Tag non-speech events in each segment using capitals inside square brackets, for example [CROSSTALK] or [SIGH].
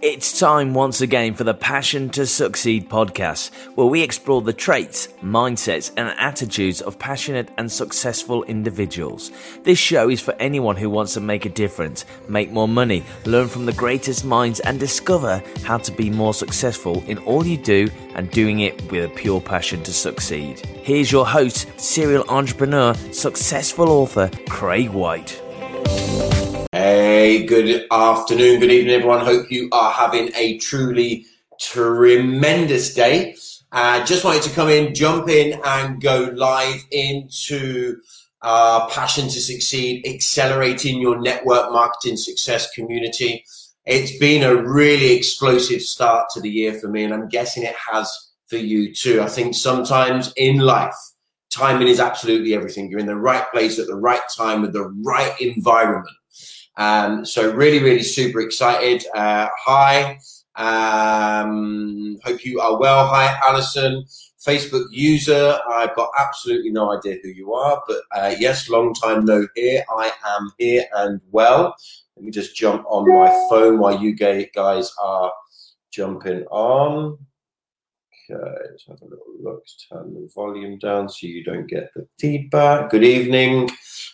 It's time once again for the Passion to Succeed podcast, where we explore the traits, mindsets, and attitudes of passionate and successful individuals. This show is for anyone who wants to make a difference, make more money, learn from the greatest minds, and discover how to be more successful in all you do and doing it with a pure passion to succeed. Here's your host, serial entrepreneur, successful author, Craig White. Good afternoon, good evening, everyone. Hope you are having a truly tremendous day. Uh, just wanted to come in, jump in, and go live into uh, Passion to Succeed, accelerating your network marketing success community. It's been a really explosive start to the year for me, and I'm guessing it has for you too. I think sometimes in life, timing is absolutely everything. You're in the right place at the right time with the right environment um, so really, really super excited. Uh, hi. Um, hope you are well. Hi, Alison. Facebook user. I've got absolutely no idea who you are, but uh, yes, long time no hear. I am here and well. Let me just jump on my phone while you guys are jumping on. Okay, let's have a little look. Turn the volume down so you don't get the feedback. Good evening.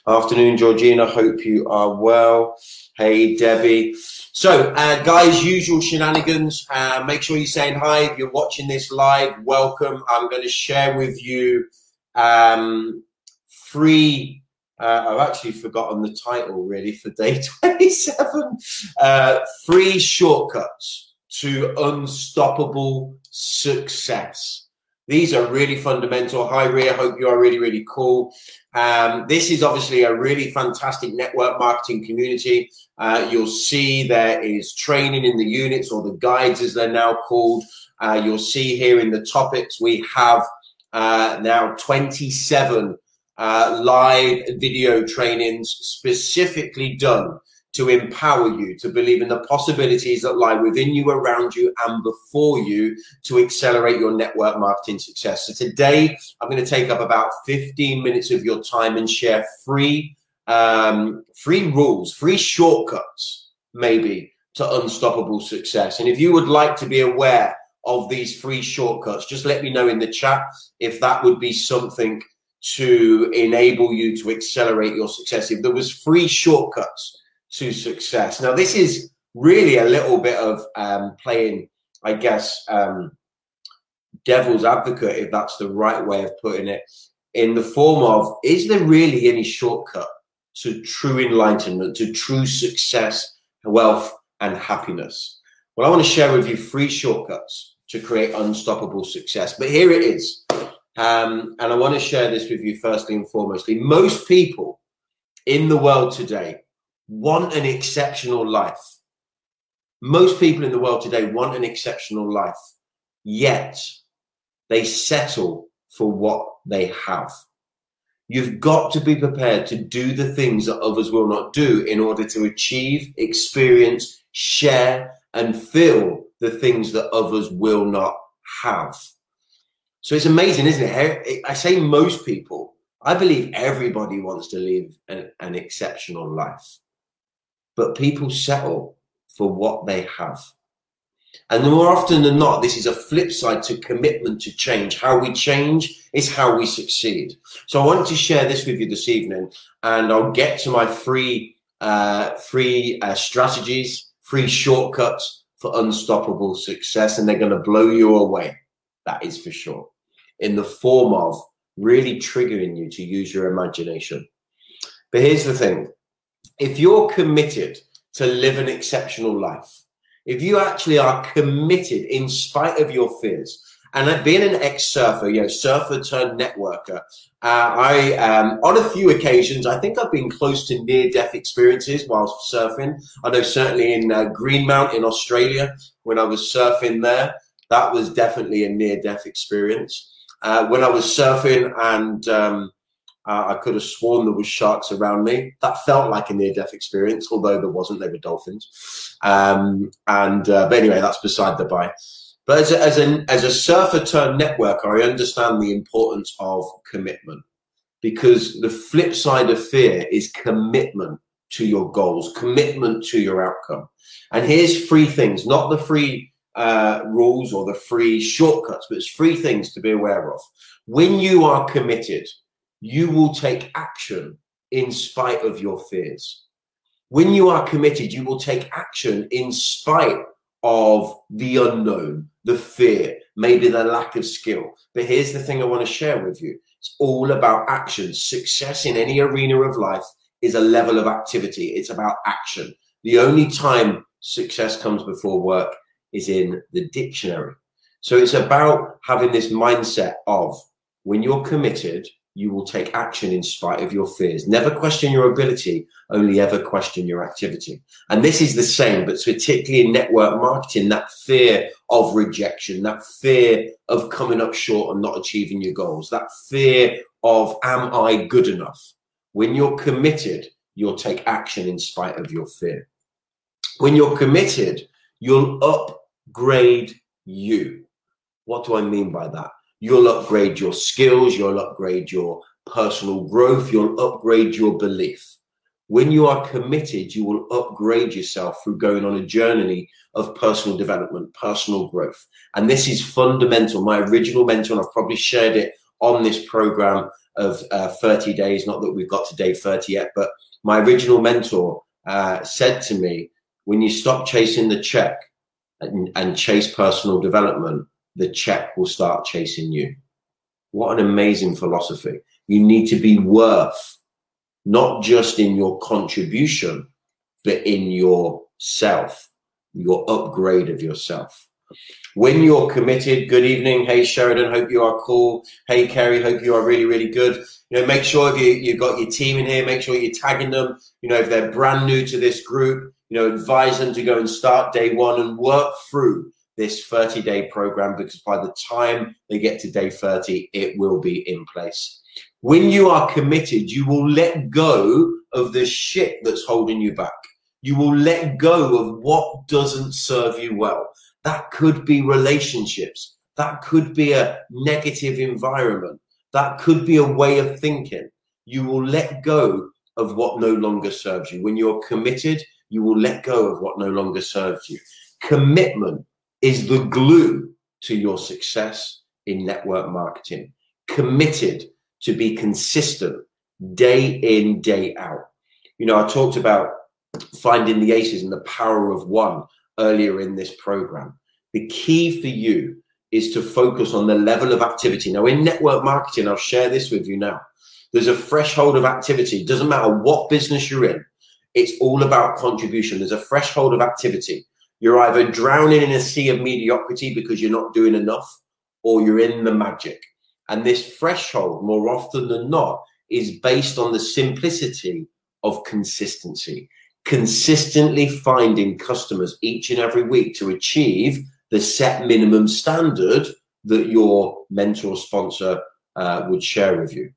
Afternoon, Georgina. Hope you are well. Hey, Debbie. So, uh, guys, usual shenanigans. Uh, make sure you're saying hi if you're watching this live. Welcome. I'm going to share with you um, free. Uh, I've actually forgotten the title really for day [LAUGHS] 27. Uh, free shortcuts to unstoppable success. These are really fundamental. Hi, Ria. Hope you are really, really cool. Um, this is obviously a really fantastic network marketing community. Uh, you'll see there is training in the units or the guides, as they're now called. Uh, you'll see here in the topics we have uh, now 27 uh, live video trainings specifically done to empower you to believe in the possibilities that lie within you, around you, and before you to accelerate your network marketing success. So today, I'm going to take up about 15 minutes of your time and share free, um, free rules, free shortcuts, maybe to unstoppable success. And if you would like to be aware of these free shortcuts, just let me know in the chat if that would be something to enable you to accelerate your success. If there was free shortcuts to success. Now, this is really a little bit of um, playing, I guess, um, devil's advocate, if that's the right way of putting it, in the form of is there really any shortcut to true enlightenment, to true success, wealth, and happiness? Well, I want to share with you three shortcuts to create unstoppable success. But here it is. Um, and I want to share this with you firstly and foremostly. Most people in the world today want an exceptional life. Most people in the world today want an exceptional life, yet they settle for what they have. You've got to be prepared to do the things that others will not do in order to achieve, experience, share, and feel the things that others will not have. So it's amazing, isn't it? I say most people, I believe everybody wants to live an, an exceptional life but people settle for what they have. And more often than not, this is a flip side to commitment to change. How we change is how we succeed. So I want to share this with you this evening, and I'll get to my free, uh, free uh, strategies, free shortcuts for unstoppable success, and they're going to blow you away. That is for sure. In the form of really triggering you to use your imagination. But here's the thing if you're committed to live an exceptional life, if you actually are committed in spite of your fears, and being an ex-surfer, you know, surfer turned networker, uh, I, um, on a few occasions, I think I've been close to near-death experiences whilst surfing. I know certainly in uh, Greenmount in Australia, when I was surfing there, that was definitely a near-death experience. Uh, when I was surfing and um, uh, I could have sworn there was sharks around me. That felt like a near-death experience, although there wasn't. They were dolphins. Um, and uh, but anyway, that's beside the by. But as a, as a as a surfer turned networker, I understand the importance of commitment because the flip side of fear is commitment to your goals, commitment to your outcome. And here's three things, not the free uh, rules or the free shortcuts, but it's three things to be aware of. When you are committed, you will take action in spite of your fears. When you are committed, you will take action in spite of the unknown, the fear, maybe the lack of skill. But here's the thing I want to share with you it's all about action. Success in any arena of life is a level of activity, it's about action. The only time success comes before work is in the dictionary. So it's about having this mindset of when you're committed, you will take action in spite of your fears. Never question your ability, only ever question your activity. And this is the same, but particularly in network marketing, that fear of rejection, that fear of coming up short and not achieving your goals, that fear of, am I good enough? When you're committed, you'll take action in spite of your fear. When you're committed, you'll upgrade you. What do I mean by that? You'll upgrade your skills, you'll upgrade your personal growth, you'll upgrade your belief. When you are committed, you will upgrade yourself through going on a journey of personal development, personal growth. And this is fundamental. My original mentor, and I've probably shared it on this program of uh, 30 days, not that we've got to day 30 yet, but my original mentor uh, said to me, when you stop chasing the check and, and chase personal development, the check will start chasing you. What an amazing philosophy. You need to be worth, not just in your contribution, but in yourself, your upgrade of yourself. When you're committed, good evening. Hey, Sheridan, hope you are cool. Hey, Kerry, hope you are really, really good. You know, make sure if you, you've got your team in here, make sure you're tagging them. You know, if they're brand new to this group, you know, advise them to go and start day one and work through this 30 day program because by the time they get to day 30, it will be in place. When you are committed, you will let go of the shit that's holding you back. You will let go of what doesn't serve you well. That could be relationships. That could be a negative environment. That could be a way of thinking. You will let go of what no longer serves you. When you're committed, you will let go of what no longer serves you. Commitment is the glue to your success in network marketing. Committed to be consistent day in, day out. You know, I talked about finding the aces and the power of one earlier in this program. The key for you is to focus on the level of activity. Now, in network marketing, I'll share this with you now. There's a threshold of activity. It doesn't matter what business you're in, it's all about contribution. There's a threshold of activity. You're either drowning in a sea of mediocrity because you're not doing enough, or you're in the magic. And this threshold, more often than not, is based on the simplicity of consistency. Consistently finding customers each and every week to achieve the set minimum standard that your mentor sponsor uh, would share with you.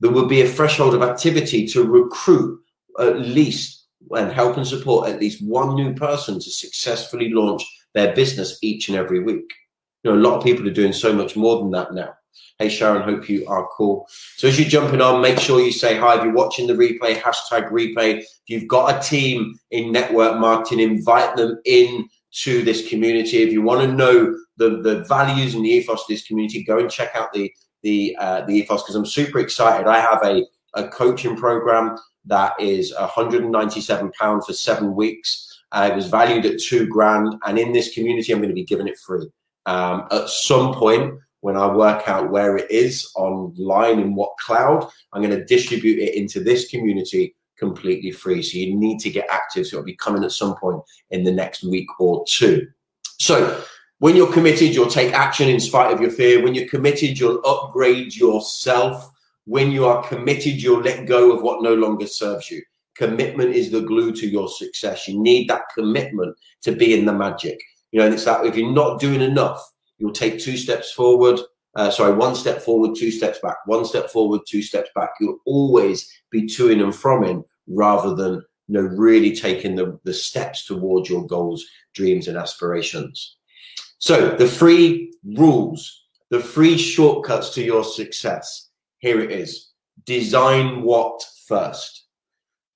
There would be a threshold of activity to recruit at least and help and support at least one new person to successfully launch their business each and every week. You know, a lot of people are doing so much more than that now. Hey Sharon, hope you are cool. So as you're jumping on, make sure you say hi. If you're watching the replay, hashtag replay. If you've got a team in network marketing, invite them in to this community. If you want to know the, the values and the ethos of this community, go and check out the the uh, the ethos because I'm super excited. I have a a coaching program that is 197 pound for seven weeks. Uh, it was valued at two grand, and in this community, I'm going to be giving it free. Um, at some point, when I work out where it is online in what cloud, I'm going to distribute it into this community completely free. So you need to get active. So it'll be coming at some point in the next week or two. So when you're committed, you'll take action in spite of your fear. When you're committed, you'll upgrade yourself when you are committed, you'll let go of what no longer serves you. Commitment is the glue to your success. You need that commitment to be in the magic. You know, and it's that if you're not doing enough, you'll take two steps forward. Uh, sorry, one step forward, two steps back. One step forward, two steps back. You'll always be to in and from in rather than you know really taking the, the steps towards your goals, dreams, and aspirations. So the three rules, the three shortcuts to your success here it is. Design what first?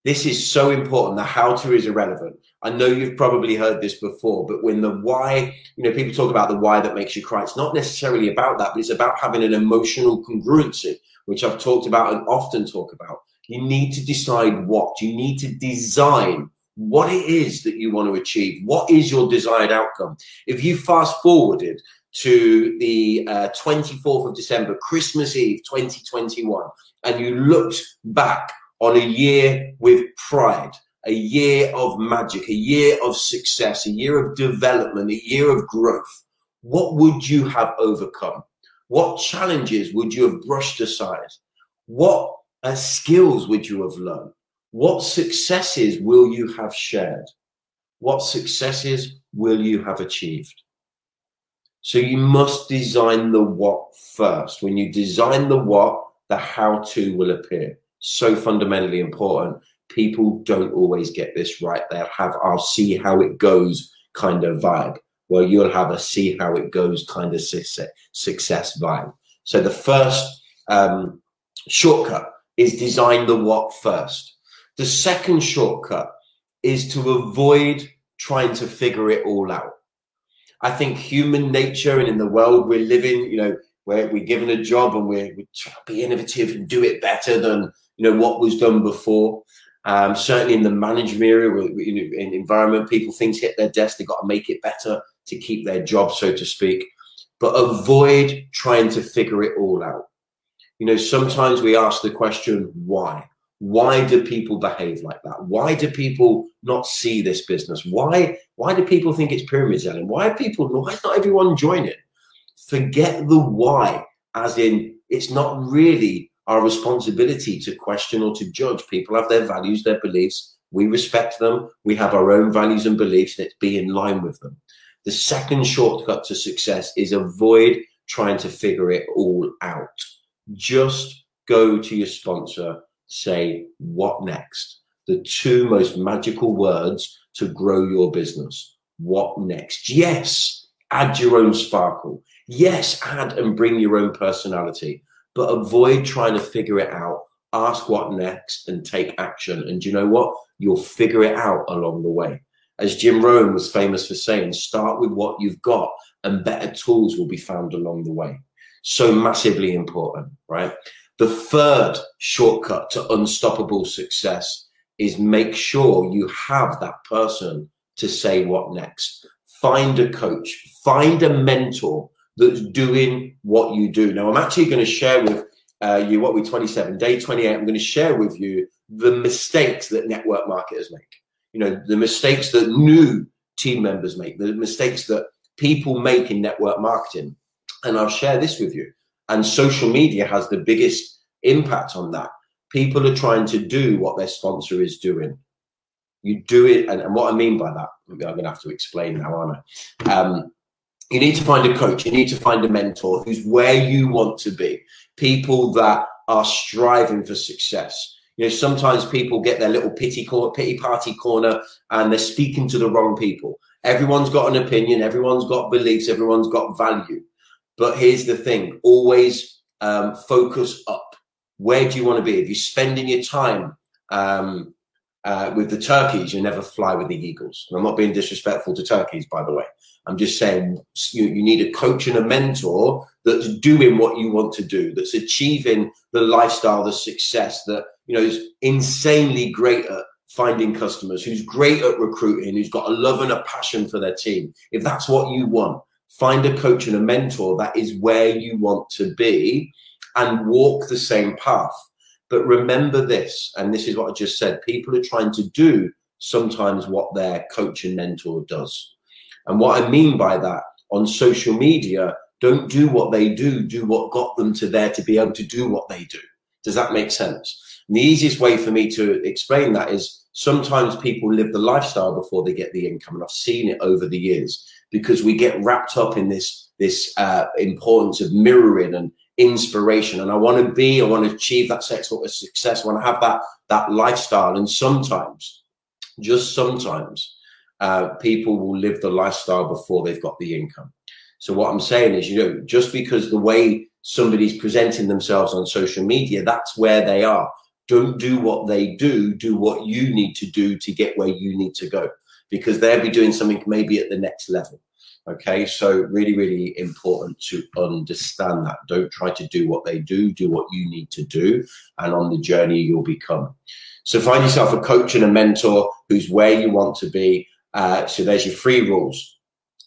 This is so important. The how to is irrelevant. I know you've probably heard this before, but when the why, you know, people talk about the why that makes you cry. It's not necessarily about that, but it's about having an emotional congruency, which I've talked about and often talk about. You need to decide what. You need to design what it is that you want to achieve. What is your desired outcome? If you fast forwarded to the uh, 24th of December, Christmas Eve 2021, and you looked back on a year with pride, a year of magic, a year of success, a year of development, a year of growth, what would you have overcome? What challenges would you have brushed aside? What uh, skills would you have learned? What successes will you have shared? What successes will you have achieved? So you must design the what first. When you design the what, the how to will appear. So fundamentally important. People don't always get this right. They'll have, I'll see how it goes kind of vibe. Well, you'll have a see how it goes kind of success vibe. So the first um, shortcut is design the what first. The second shortcut is to avoid trying to figure it all out. I think human nature and in the world we're living, you know, where we're given a job and we're, we're trying to be innovative and do it better than, you know, what was done before. Um, certainly in the management area, you know, in environment, people things hit their desk, they've got to make it better to keep their job, so to speak. But avoid trying to figure it all out. You know, sometimes we ask the question, why? Why do people behave like that? Why do people not see this business? Why why do people think it's pyramid selling? Why people why is not everyone joining? Forget the why, as in it's not really our responsibility to question or to judge. People have their values, their beliefs. We respect them. We have our own values and beliefs. Let's be in line with them. The second shortcut to success is avoid trying to figure it all out. Just go to your sponsor say, What next? The two most magical words to grow your business. What next? Yes, add your own sparkle. Yes, add and bring your own personality, but avoid trying to figure it out. Ask what next and take action. And you know what? You'll figure it out along the way. As Jim Rohn was famous for saying, start with what you've got and better tools will be found along the way. So massively important, right? The third shortcut to unstoppable success is make sure you have that person to say what next. Find a coach, find a mentor that's doing what you do. Now, I'm actually going to share with uh, you what we 27, day 28. I'm going to share with you the mistakes that network marketers make. You know, the mistakes that new team members make, the mistakes that people make in network marketing. And I'll share this with you. And social media has the biggest impact on that. People are trying to do what their sponsor is doing. You do it, and, and what I mean by that, I'm going to have to explain now, aren't I? Um, you need to find a coach, you need to find a mentor who's where you want to be. People that are striving for success. You know, sometimes people get their little pity pity party corner, and they're speaking to the wrong people. Everyone's got an opinion, everyone's got beliefs, everyone's got value. But here's the thing always um, focus up. Where do you want to be? If you're spending your time um, uh, with the turkeys, you never fly with the eagles. And I'm not being disrespectful to turkeys, by the way. I'm just saying you, you need a coach and a mentor that's doing what you want to do, that's achieving the lifestyle, the success that you know is insanely great at finding customers, who's great at recruiting, who's got a love and a passion for their team. If that's what you want, find a coach and a mentor that is where you want to be and walk the same path. But remember this, and this is what I just said people are trying to do sometimes what their coach and mentor does. And what I mean by that on social media, don't do what they do, do what got them to there to be able to do what they do. Does that make sense? And the easiest way for me to explain that is sometimes people live the lifestyle before they get the income. And I've seen it over the years because we get wrapped up in this, this uh, importance of mirroring and inspiration. And I want to be, I want to achieve that of success. I want to have that, that lifestyle. And sometimes, just sometimes, uh, people will live the lifestyle before they've got the income. So what I'm saying is, you know, just because the way somebody's presenting themselves on social media, that's where they are. Don't do what they do, do what you need to do to get where you need to go because they'll be doing something maybe at the next level. Okay, so really, really important to understand that. Don't try to do what they do, do what you need to do, and on the journey you'll become. So find yourself a coach and a mentor who's where you want to be. Uh, so there's your three rules.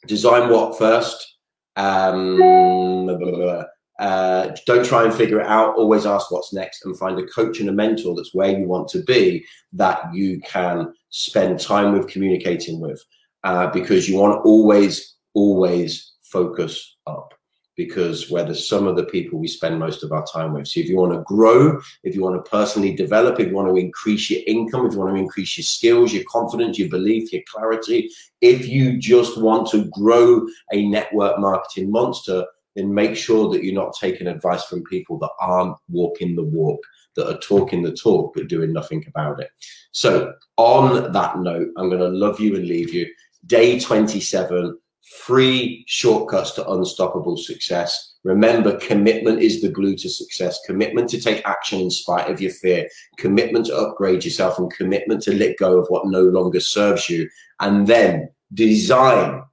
Design what first? Um, blah, blah, blah, uh, don't try and figure it out. Always ask what's next and find a coach and a mentor that's where you want to be that you can spend time with communicating with uh, because you want to always, always focus up because where the sum of the people we spend most of our time with. So if you want to grow, if you want to personally develop, if you want to increase your income, if you want to increase your skills, your confidence, your belief, your clarity, if you just want to grow a network marketing monster, then make sure that you're not taking advice from people that aren't walking the walk, that are talking the talk but doing nothing about it. So, on that note, I'm going to love you and leave you. Day 27, free shortcuts to unstoppable success. Remember, commitment is the glue to success. Commitment to take action in spite of your fear. Commitment to upgrade yourself and commitment to let go of what no longer serves you. And then design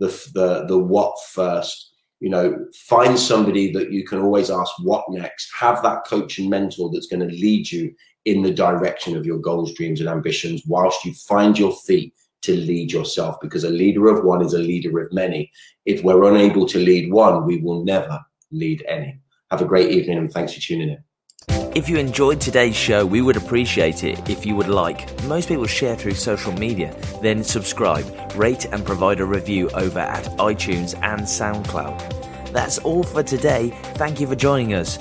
the, the, the what first you know find somebody that you can always ask what next. Have that coach and mentor that's going to lead you in the direction of your goals dreams and ambitions whilst you find your feet to lead yourself because a leader of one is a leader of many. If we're unable to lead one we will never lead any. Have a great evening and thanks for tuning in if you enjoyed today's show, we would appreciate it if you would like. Most people share through social media, then subscribe, rate, and provide a review over at iTunes and SoundCloud. That's all for today. Thank you for joining us.